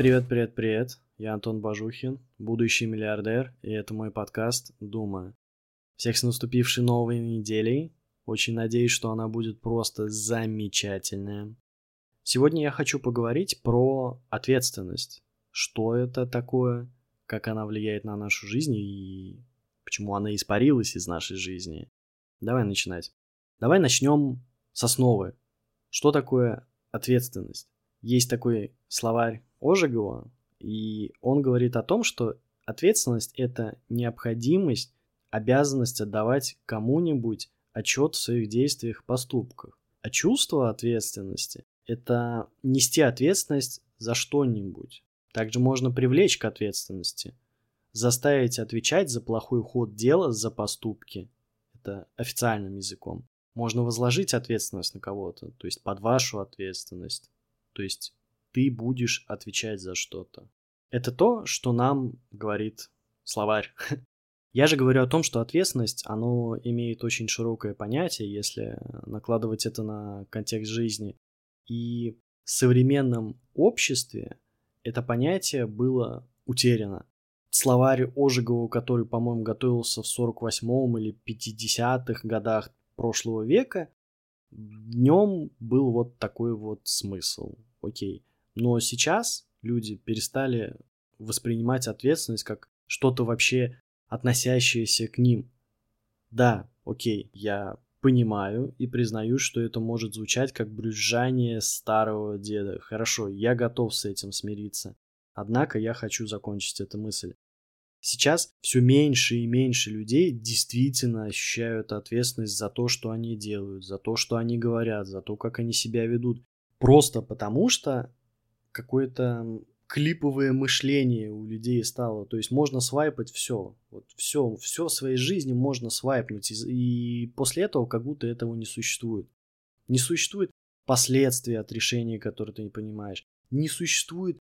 Привет, привет, привет. Я Антон Бажухин, будущий миллиардер, и это мой подкаст «Думаю». Всех с наступившей новой неделей. Очень надеюсь, что она будет просто замечательная. Сегодня я хочу поговорить про ответственность. Что это такое, как она влияет на нашу жизнь и почему она испарилась из нашей жизни. Давай начинать. Давай начнем с основы. Что такое ответственность? Есть такой словарь Ожегова, и он говорит о том, что ответственность – это необходимость, обязанность отдавать кому-нибудь отчет в своих действиях, поступках. А чувство ответственности – это нести ответственность за что-нибудь. Также можно привлечь к ответственности, заставить отвечать за плохой ход дела, за поступки. Это официальным языком. Можно возложить ответственность на кого-то, то есть под вашу ответственность. То есть ты будешь отвечать за что-то. Это то, что нам говорит словарь. Я же говорю о том, что ответственность, оно имеет очень широкое понятие, если накладывать это на контекст жизни. И в современном обществе это понятие было утеряно. Словарь Ожегова, который, по-моему, готовился в 48-м или 50-х годах прошлого века, в нем был вот такой вот смысл. Окей. Но сейчас люди перестали воспринимать ответственность как что-то вообще относящееся к ним. Да, окей, я понимаю и признаю, что это может звучать как брюзжание старого деда. Хорошо, я готов с этим смириться. Однако я хочу закончить эту мысль. Сейчас все меньше и меньше людей действительно ощущают ответственность за то, что они делают, за то, что они говорят, за то, как они себя ведут. Просто потому что какое-то клиповое мышление у людей стало. То есть можно свайпать все. Вот все, все в своей жизни можно свайпнуть. И, и после этого как будто этого не существует. Не существует последствий от решения, которые ты не понимаешь. Не существует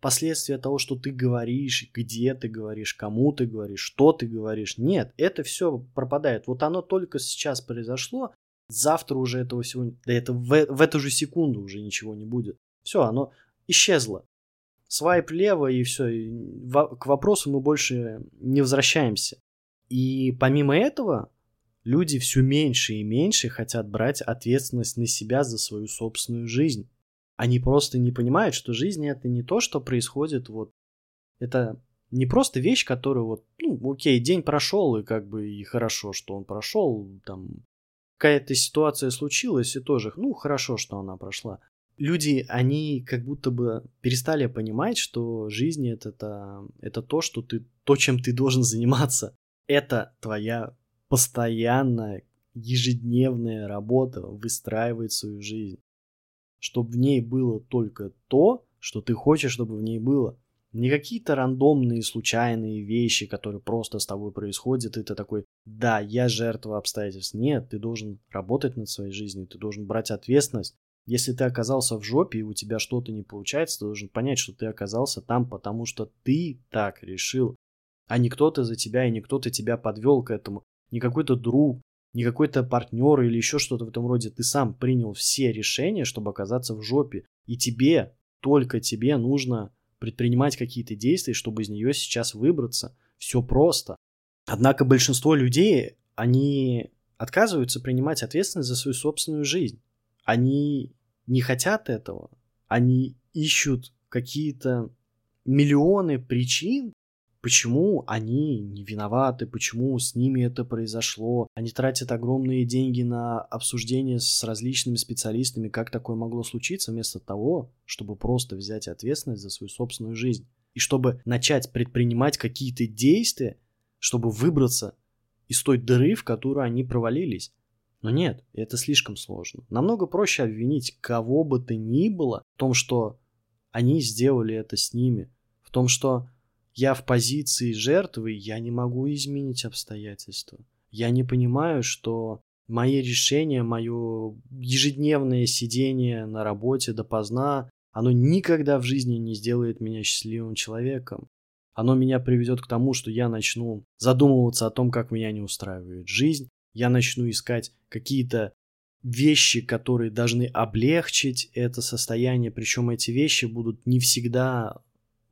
последствия того, что ты говоришь, где ты говоришь, кому ты говоришь, что ты говоришь. Нет, это все пропадает. Вот оно только сейчас произошло, завтра уже этого всего, да это в, в эту же секунду уже ничего не будет. Все, оно исчезло. Свайп лево и все, к вопросу мы больше не возвращаемся. И помимо этого, люди все меньше и меньше хотят брать ответственность на себя за свою собственную жизнь. Они просто не понимают, что жизнь это не то, что происходит вот. Это не просто вещь, которую вот, ну, окей, день прошел, и как бы и хорошо, что он прошел, там какая-то ситуация случилась, и тоже, ну, хорошо, что она прошла. Люди, они как будто бы перестали понимать, что жизнь это, это, это то, что ты, то, чем ты должен заниматься. Это твоя постоянная, ежедневная работа выстраивать свою жизнь чтобы в ней было только то, что ты хочешь, чтобы в ней было. Не какие-то рандомные, случайные вещи, которые просто с тобой происходят, и ты такой, да, я жертва обстоятельств. Нет, ты должен работать над своей жизнью, ты должен брать ответственность. Если ты оказался в жопе и у тебя что-то не получается, ты должен понять, что ты оказался там, потому что ты так решил, а не кто-то за тебя и не кто-то тебя подвел к этому. Не какой-то друг, не какой-то партнер или еще что-то в этом роде. Ты сам принял все решения, чтобы оказаться в жопе. И тебе, только тебе нужно предпринимать какие-то действия, чтобы из нее сейчас выбраться. Все просто. Однако большинство людей, они отказываются принимать ответственность за свою собственную жизнь. Они не хотят этого. Они ищут какие-то миллионы причин, почему они не виноваты, почему с ними это произошло. Они тратят огромные деньги на обсуждение с различными специалистами, как такое могло случиться, вместо того, чтобы просто взять ответственность за свою собственную жизнь. И чтобы начать предпринимать какие-то действия, чтобы выбраться из той дыры, в которую они провалились. Но нет, это слишком сложно. Намного проще обвинить кого бы то ни было в том, что они сделали это с ними, в том, что я в позиции жертвы, я не могу изменить обстоятельства. Я не понимаю, что мои решения, мое ежедневное сидение на работе допоздна, оно никогда в жизни не сделает меня счастливым человеком. Оно меня приведет к тому, что я начну задумываться о том, как меня не устраивает жизнь. Я начну искать какие-то вещи, которые должны облегчить это состояние. Причем эти вещи будут не всегда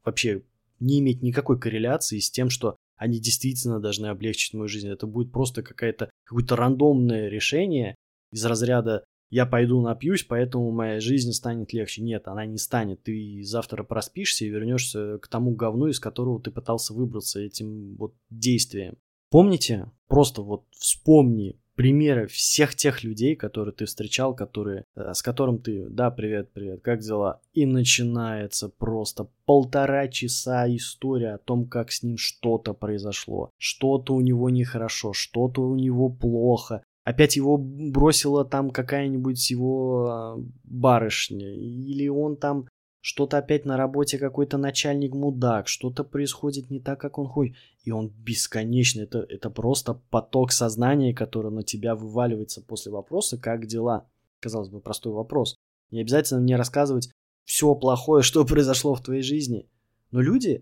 вообще не иметь никакой корреляции с тем, что они действительно должны облегчить мою жизнь. Это будет просто какая-то, какое-то рандомное решение из разряда я пойду напьюсь, поэтому моя жизнь станет легче. Нет, она не станет. Ты завтра проспишься и вернешься к тому говну, из которого ты пытался выбраться этим вот действием. Помните? Просто вот вспомни примеры всех тех людей, которые ты встречал, которые, э, с которым ты, да, привет, привет, как дела? И начинается просто полтора часа история о том, как с ним что-то произошло, что-то у него нехорошо, что-то у него плохо, опять его бросила там какая-нибудь его а, барышня, или он там что-то опять на работе какой-то начальник мудак, что-то происходит не так, как он хочет, и он бесконечный, это, это просто поток сознания, который на тебя вываливается после вопроса «как дела?». Казалось бы, простой вопрос. Не обязательно мне рассказывать все плохое, что произошло в твоей жизни. Но люди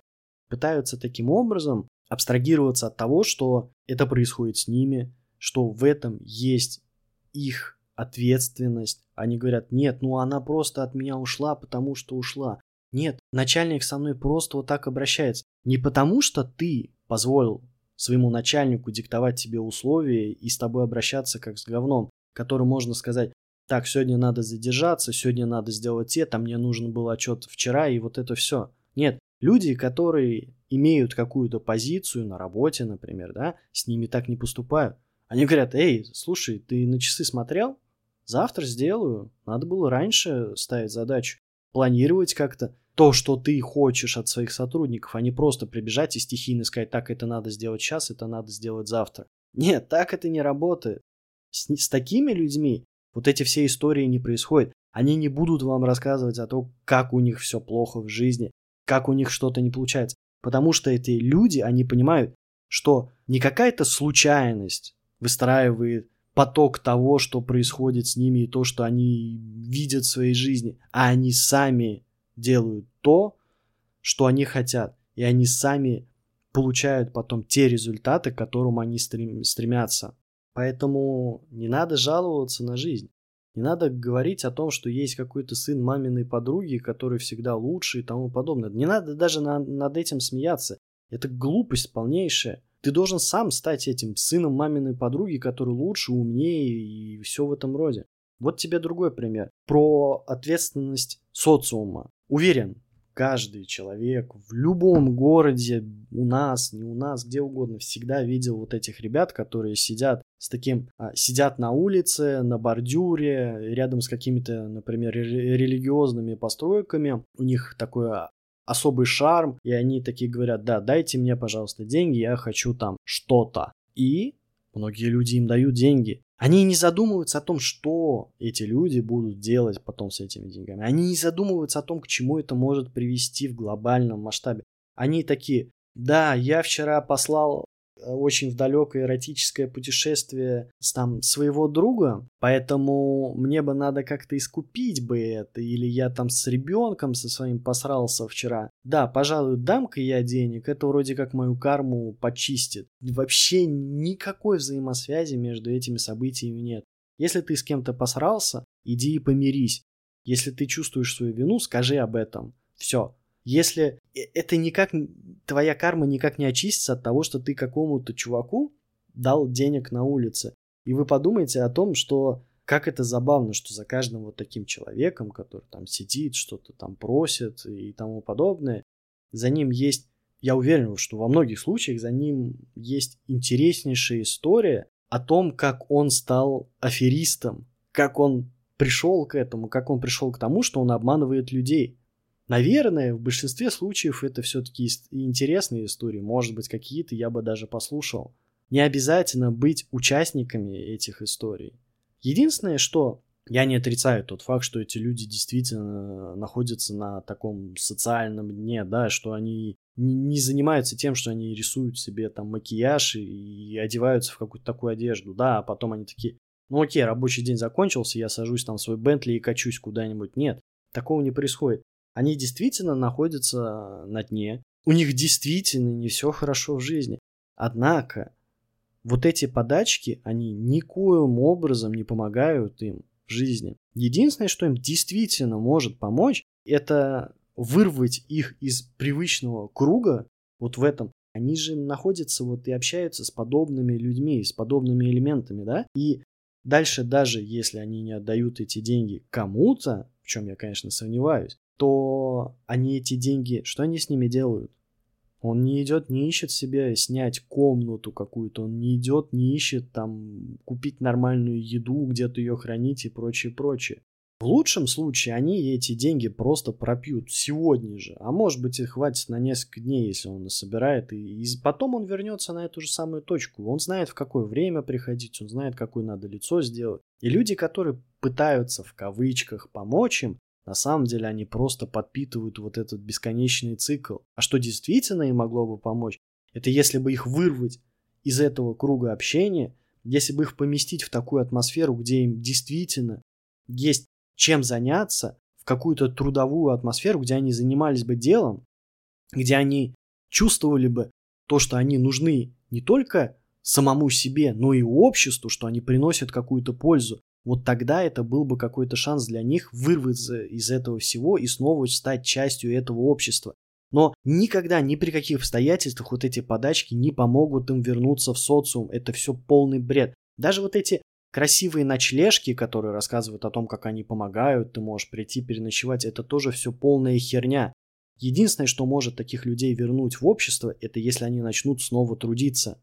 пытаются таким образом абстрагироваться от того, что это происходит с ними, что в этом есть их ответственность. Они говорят, нет, ну она просто от меня ушла, потому что ушла. Нет, начальник со мной просто вот так обращается. Не потому что ты позволил своему начальнику диктовать тебе условия и с тобой обращаться как с говном, который можно сказать, так, сегодня надо задержаться, сегодня надо сделать это, мне нужен был отчет вчера и вот это все. Нет, люди, которые имеют какую-то позицию на работе, например, да, с ними так не поступают. Они говорят, эй, слушай, ты на часы смотрел? Завтра сделаю. Надо было раньше ставить задачу. Планировать как-то то, что ты хочешь от своих сотрудников, а не просто прибежать и стихийно сказать, так, это надо сделать сейчас, это надо сделать завтра. Нет, так это не работает. С, с такими людьми вот эти все истории не происходят. Они не будут вам рассказывать о том, как у них все плохо в жизни, как у них что-то не получается. Потому что эти люди, они понимают, что не какая-то случайность выстраивает поток того, что происходит с ними и то, что они видят в своей жизни, а они сами делают то, что они хотят, и они сами получают потом те результаты, к которым они стрем, стремятся. Поэтому не надо жаловаться на жизнь. Не надо говорить о том, что есть какой-то сын маминой подруги, который всегда лучше и тому подобное. Не надо даже на, над этим смеяться. Это глупость полнейшая. Ты должен сам стать этим сыном маминой подруги, который лучше, умнее и все в этом роде. Вот тебе другой пример. Про ответственность социума. Уверен, каждый человек в любом городе, у нас, не у нас, где угодно, всегда видел вот этих ребят, которые сидят с таким, а, сидят на улице, на бордюре, рядом с какими-то, например, религиозными постройками. У них такое особый шарм, и они такие говорят, да, дайте мне, пожалуйста, деньги, я хочу там что-то. И многие люди им дают деньги. Они не задумываются о том, что эти люди будут делать потом с этими деньгами. Они не задумываются о том, к чему это может привести в глобальном масштабе. Они такие, да, я вчера послал очень в далекое эротическое путешествие с там своего друга, поэтому мне бы надо как-то искупить бы это, или я там с ребенком со своим посрался вчера. Да, пожалуй, дам-ка я денег, это вроде как мою карму почистит. Вообще никакой взаимосвязи между этими событиями нет. Если ты с кем-то посрался, иди и помирись. Если ты чувствуешь свою вину, скажи об этом. Все, если э, это никак, твоя карма никак не очистится от того, что ты какому-то чуваку дал денег на улице. И вы подумайте о том, что как это забавно, что за каждым вот таким человеком, который там сидит, что-то там просит и тому подобное, за ним есть, я уверен, что во многих случаях за ним есть интереснейшая история о том, как он стал аферистом, как он пришел к этому, как он пришел к тому, что он обманывает людей. Наверное, в большинстве случаев это все-таки интересные истории. Может быть, какие-то я бы даже послушал. Не обязательно быть участниками этих историй. Единственное, что я не отрицаю тот факт, что эти люди действительно находятся на таком социальном дне, да, что они не занимаются тем, что они рисуют себе там макияж и одеваются в какую-то такую одежду, да, а потом они такие, ну окей, рабочий день закончился, я сажусь там в свой Бентли и качусь куда-нибудь. Нет, такого не происходит. Они действительно находятся на дне. У них действительно не все хорошо в жизни. Однако, вот эти подачки, они никоим образом не помогают им в жизни. Единственное, что им действительно может помочь, это вырвать их из привычного круга, вот в этом, они же находятся вот и общаются с подобными людьми, с подобными элементами, да, и дальше даже если они не отдают эти деньги кому-то, в чем я, конечно, сомневаюсь, то они эти деньги, что они с ними делают? Он не идет, не ищет себе снять комнату какую-то, он не идет, не ищет там купить нормальную еду, где-то ее хранить и прочее, прочее. В лучшем случае они эти деньги просто пропьют сегодня же, а может быть и хватит на несколько дней, если он насобирает, и, и потом он вернется на эту же самую точку. Он знает, в какое время приходить, он знает, какое надо лицо сделать. И люди, которые пытаются в кавычках помочь им, на самом деле они просто подпитывают вот этот бесконечный цикл. А что действительно им могло бы помочь, это если бы их вырвать из этого круга общения, если бы их поместить в такую атмосферу, где им действительно есть чем заняться, в какую-то трудовую атмосферу, где они занимались бы делом, где они чувствовали бы то, что они нужны не только самому себе, но и обществу, что они приносят какую-то пользу, вот тогда это был бы какой-то шанс для них вырваться из этого всего и снова стать частью этого общества. Но никогда, ни при каких обстоятельствах вот эти подачки не помогут им вернуться в социум. Это все полный бред. Даже вот эти красивые ночлежки, которые рассказывают о том, как они помогают, ты можешь прийти переночевать, это тоже все полная херня. Единственное, что может таких людей вернуть в общество, это если они начнут снова трудиться.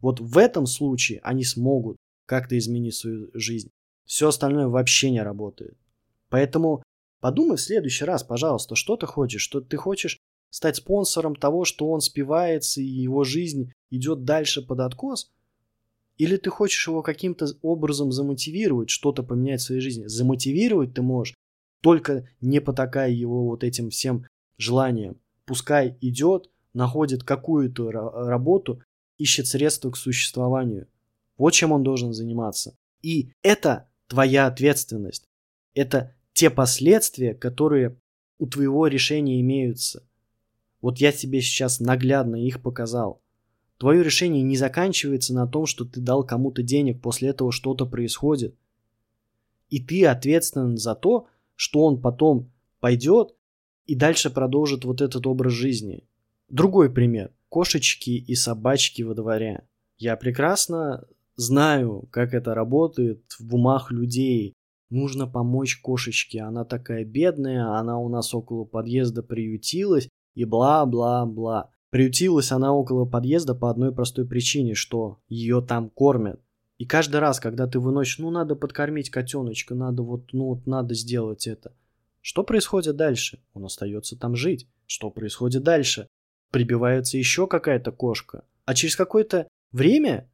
Вот в этом случае они смогут как-то изменить свою жизнь. Все остальное вообще не работает. Поэтому подумай в следующий раз, пожалуйста, что ты хочешь. Что ты хочешь стать спонсором того, что он спивается и его жизнь идет дальше под откос? Или ты хочешь его каким-то образом замотивировать, что-то поменять в своей жизни? Замотивировать ты можешь, только не потакая его вот этим всем желанием. Пускай идет, находит какую-то работу, ищет средства к существованию. Вот чем он должен заниматься. И это твоя ответственность. Это те последствия, которые у твоего решения имеются. Вот я тебе сейчас наглядно их показал. Твое решение не заканчивается на том, что ты дал кому-то денег, после этого что-то происходит. И ты ответственен за то, что он потом пойдет и дальше продолжит вот этот образ жизни. Другой пример. Кошечки и собачки во дворе. Я прекрасно Знаю, как это работает в умах людей. Нужно помочь кошечке, она такая бедная, она у нас около подъезда приютилась и бла-бла-бла. Приютилась она около подъезда по одной простой причине, что ее там кормят. И каждый раз, когда ты выносишь, ну надо подкормить котеночка, надо вот, ну вот надо сделать это. Что происходит дальше? Он остается там жить. Что происходит дальше? Прибивается еще какая-то кошка. А через какое-то время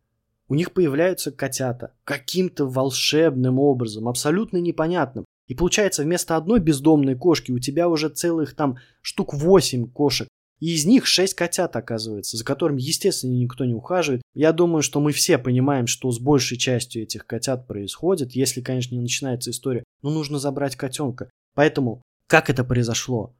у них появляются котята каким-то волшебным образом, абсолютно непонятным. И получается, вместо одной бездомной кошки у тебя уже целых там штук 8 кошек. И из них 6 котят, оказывается, за которыми, естественно, никто не ухаживает. Я думаю, что мы все понимаем, что с большей частью этих котят происходит, если, конечно, не начинается история. Но нужно забрать котенка. Поэтому, как это произошло?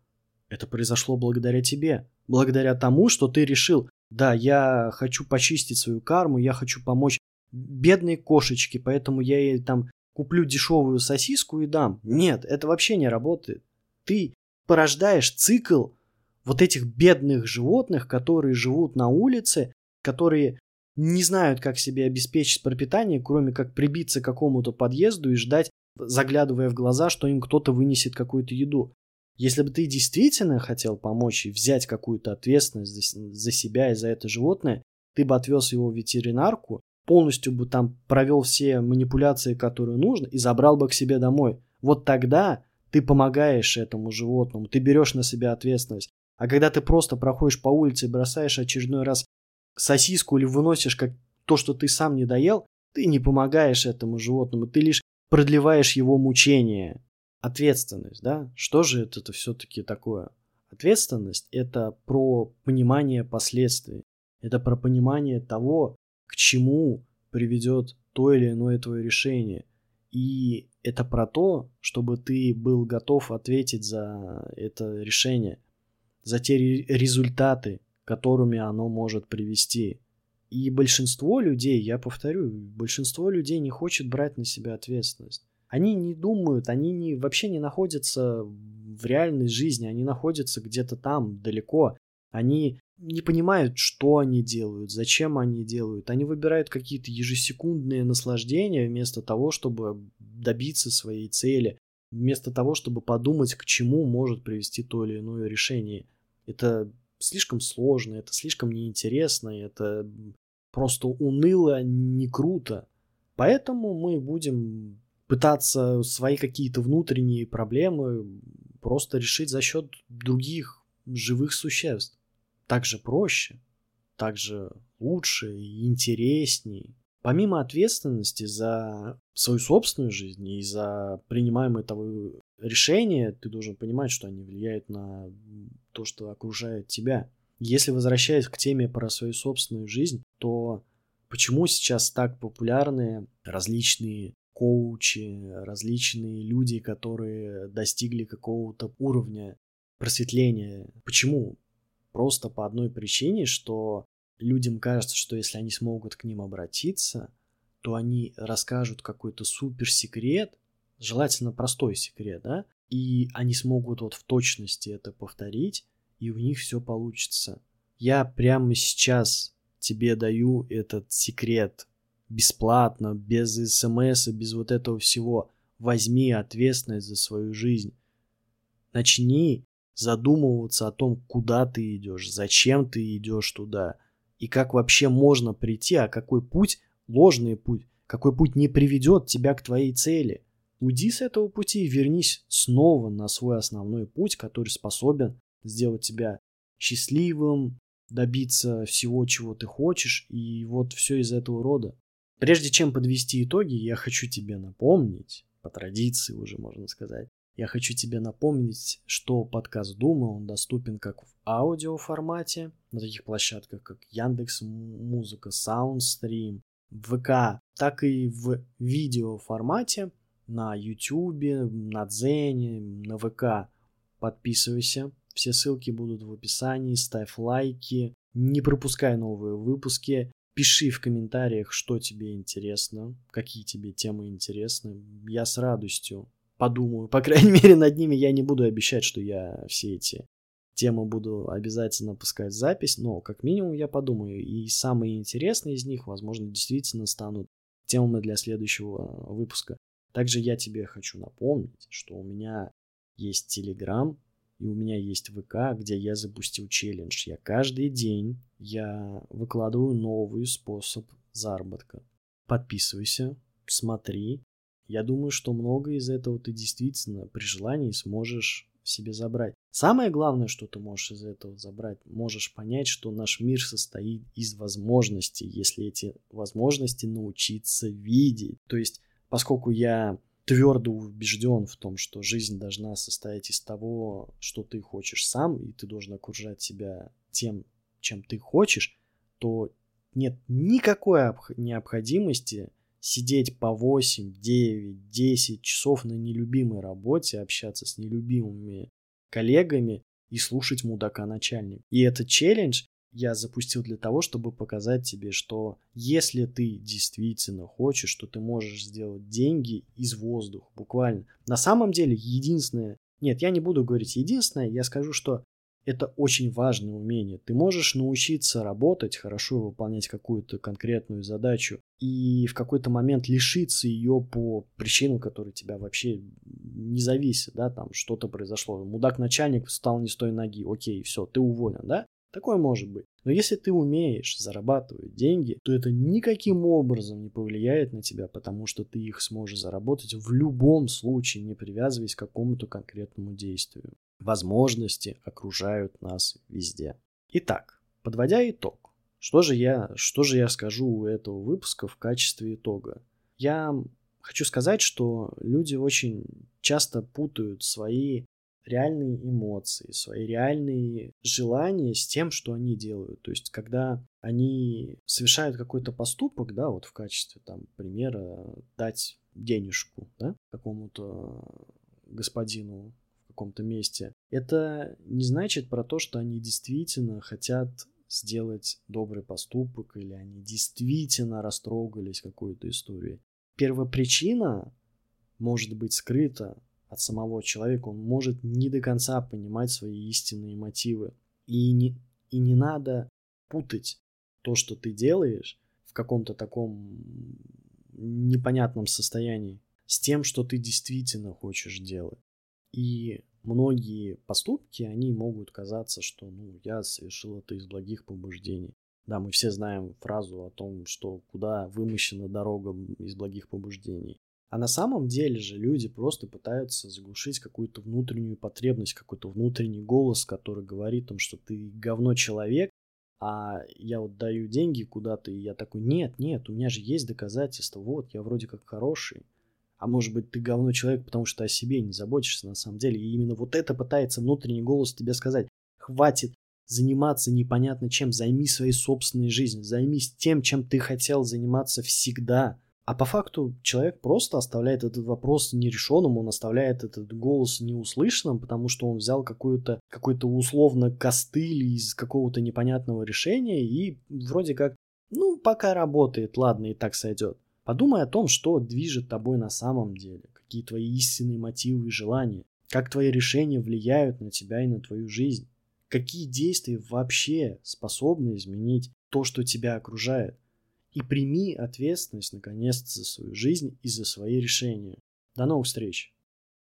Это произошло благодаря тебе. Благодаря тому, что ты решил, да, я хочу почистить свою карму, я хочу помочь бедной кошечке, поэтому я ей там куплю дешевую сосиску и дам. Нет, это вообще не работает. Ты порождаешь цикл вот этих бедных животных, которые живут на улице, которые не знают, как себе обеспечить пропитание, кроме как прибиться к какому-то подъезду и ждать, заглядывая в глаза, что им кто-то вынесет какую-то еду. Если бы ты действительно хотел помочь и взять какую-то ответственность за, за себя и за это животное, ты бы отвез его в ветеринарку, полностью бы там провел все манипуляции, которые нужно, и забрал бы к себе домой. Вот тогда ты помогаешь этому животному, ты берешь на себя ответственность. А когда ты просто проходишь по улице и бросаешь очередной раз сосиску или выносишь как то, что ты сам не доел, ты не помогаешь этому животному, ты лишь продлеваешь его мучения. Ответственность, да? Что же это, это все-таки такое? Ответственность – это про понимание последствий. Это про понимание того, к чему приведет то или иное твое решение. И это про то, чтобы ты был готов ответить за это решение, за те результаты, которыми оно может привести. И большинство людей, я повторю, большинство людей не хочет брать на себя ответственность. Они не думают, они не, вообще не находятся в реальной жизни, они находятся где-то там, далеко. Они не понимают, что они делают, зачем они делают. Они выбирают какие-то ежесекундные наслаждения вместо того, чтобы добиться своей цели, вместо того, чтобы подумать, к чему может привести то или иное решение. Это слишком сложно, это слишком неинтересно, это просто уныло, не круто. Поэтому мы будем пытаться свои какие-то внутренние проблемы просто решить за счет других живых существ. Так же проще, так же лучше и интереснее. Помимо ответственности за свою собственную жизнь и за принимаемые тобой решения, ты должен понимать, что они влияют на то, что окружает тебя. Если возвращаясь к теме про свою собственную жизнь, то почему сейчас так популярны различные коучи, различные люди, которые достигли какого-то уровня просветления. Почему? Просто по одной причине, что людям кажется, что если они смогут к ним обратиться, то они расскажут какой-то суперсекрет, желательно простой секрет, да, и они смогут вот в точности это повторить, и у них все получится. Я прямо сейчас тебе даю этот секрет бесплатно, без смс, без вот этого всего. Возьми ответственность за свою жизнь. Начни задумываться о том, куда ты идешь, зачем ты идешь туда, и как вообще можно прийти, а какой путь, ложный путь, какой путь не приведет тебя к твоей цели. Уйди с этого пути и вернись снова на свой основной путь, который способен сделать тебя счастливым, добиться всего, чего ты хочешь, и вот все из этого рода. Прежде чем подвести итоги, я хочу тебе напомнить, по традиции уже можно сказать, я хочу тебе напомнить, что подкаст Дума, он доступен как в аудио формате, на таких площадках, как Яндекс Музыка, Soundstream, ВК, так и в видео формате на YouTube, на Дзене, на ВК. Подписывайся, все ссылки будут в описании, ставь лайки, не пропускай новые выпуски. Пиши в комментариях, что тебе интересно, какие тебе темы интересны. Я с радостью подумаю. По крайней мере, над ними я не буду обещать, что я все эти темы буду обязательно пускать в запись, но как минимум я подумаю. И самые интересные из них, возможно, действительно станут темами для следующего выпуска. Также я тебе хочу напомнить, что у меня есть Telegram, и у меня есть ВК, где я запустил челлендж. Я каждый день я выкладываю новый способ заработка. Подписывайся, смотри. Я думаю, что много из этого ты действительно при желании сможешь себе забрать. Самое главное, что ты можешь из этого забрать, можешь понять, что наш мир состоит из возможностей, если эти возможности научиться видеть. То есть, поскольку я твердо убежден в том, что жизнь должна состоять из того, что ты хочешь сам, и ты должен окружать себя тем, чем ты хочешь, то нет никакой необходимости сидеть по 8, 9, 10 часов на нелюбимой работе, общаться с нелюбимыми коллегами и слушать мудака начальника. И этот челлендж я запустил для того, чтобы показать тебе, что если ты действительно хочешь, что ты можешь сделать деньги из воздуха, буквально. На самом деле, единственное, нет, я не буду говорить единственное, я скажу, что это очень важное умение. Ты можешь научиться работать, хорошо выполнять какую-то конкретную задачу и в какой-то момент лишиться ее по причинам, которые тебя вообще не зависят, да, там что-то произошло. Мудак-начальник встал не с той ноги, окей, все, ты уволен, да? Такое может быть. Но если ты умеешь зарабатывать деньги, то это никаким образом не повлияет на тебя, потому что ты их сможешь заработать в любом случае, не привязываясь к какому-то конкретному действию. Возможности окружают нас везде. Итак, подводя итог, что же я, что же я скажу у этого выпуска в качестве итога? Я хочу сказать, что люди очень часто путают свои реальные эмоции, свои реальные желания с тем, что они делают. То есть, когда они совершают какой-то поступок, да, вот в качестве, там, примера, дать денежку, да, какому-то господину в каком-то месте, это не значит про то, что они действительно хотят сделать добрый поступок или они действительно растрогались какой-то историей. Первопричина может быть скрыта от самого человека, он может не до конца понимать свои истинные мотивы. И не, и не надо путать то, что ты делаешь в каком-то таком непонятном состоянии, с тем, что ты действительно хочешь делать. И многие поступки, они могут казаться, что ну, я совершил это из благих побуждений. Да, мы все знаем фразу о том, что куда вымощена дорога из благих побуждений. А на самом деле же люди просто пытаются заглушить какую-то внутреннюю потребность, какой-то внутренний голос, который говорит том, что ты говно человек, а я вот даю деньги куда-то, и я такой, нет, нет, у меня же есть доказательства, вот, я вроде как хороший. А может быть, ты говно человек, потому что о себе не заботишься на самом деле. И именно вот это пытается внутренний голос тебе сказать. Хватит заниматься непонятно чем, займи своей собственной жизнью, займись тем, чем ты хотел заниматься всегда. А по факту человек просто оставляет этот вопрос нерешенным, он оставляет этот голос неуслышанным, потому что он взял какую-то, какой-то условно костыль из какого-то непонятного решения и вроде как, ну, пока работает, ладно, и так сойдет. Подумай о том, что движет тобой на самом деле, какие твои истинные мотивы и желания, как твои решения влияют на тебя и на твою жизнь, какие действия вообще способны изменить то, что тебя окружает – и прими ответственность наконец за свою жизнь и за свои решения. До новых встреч!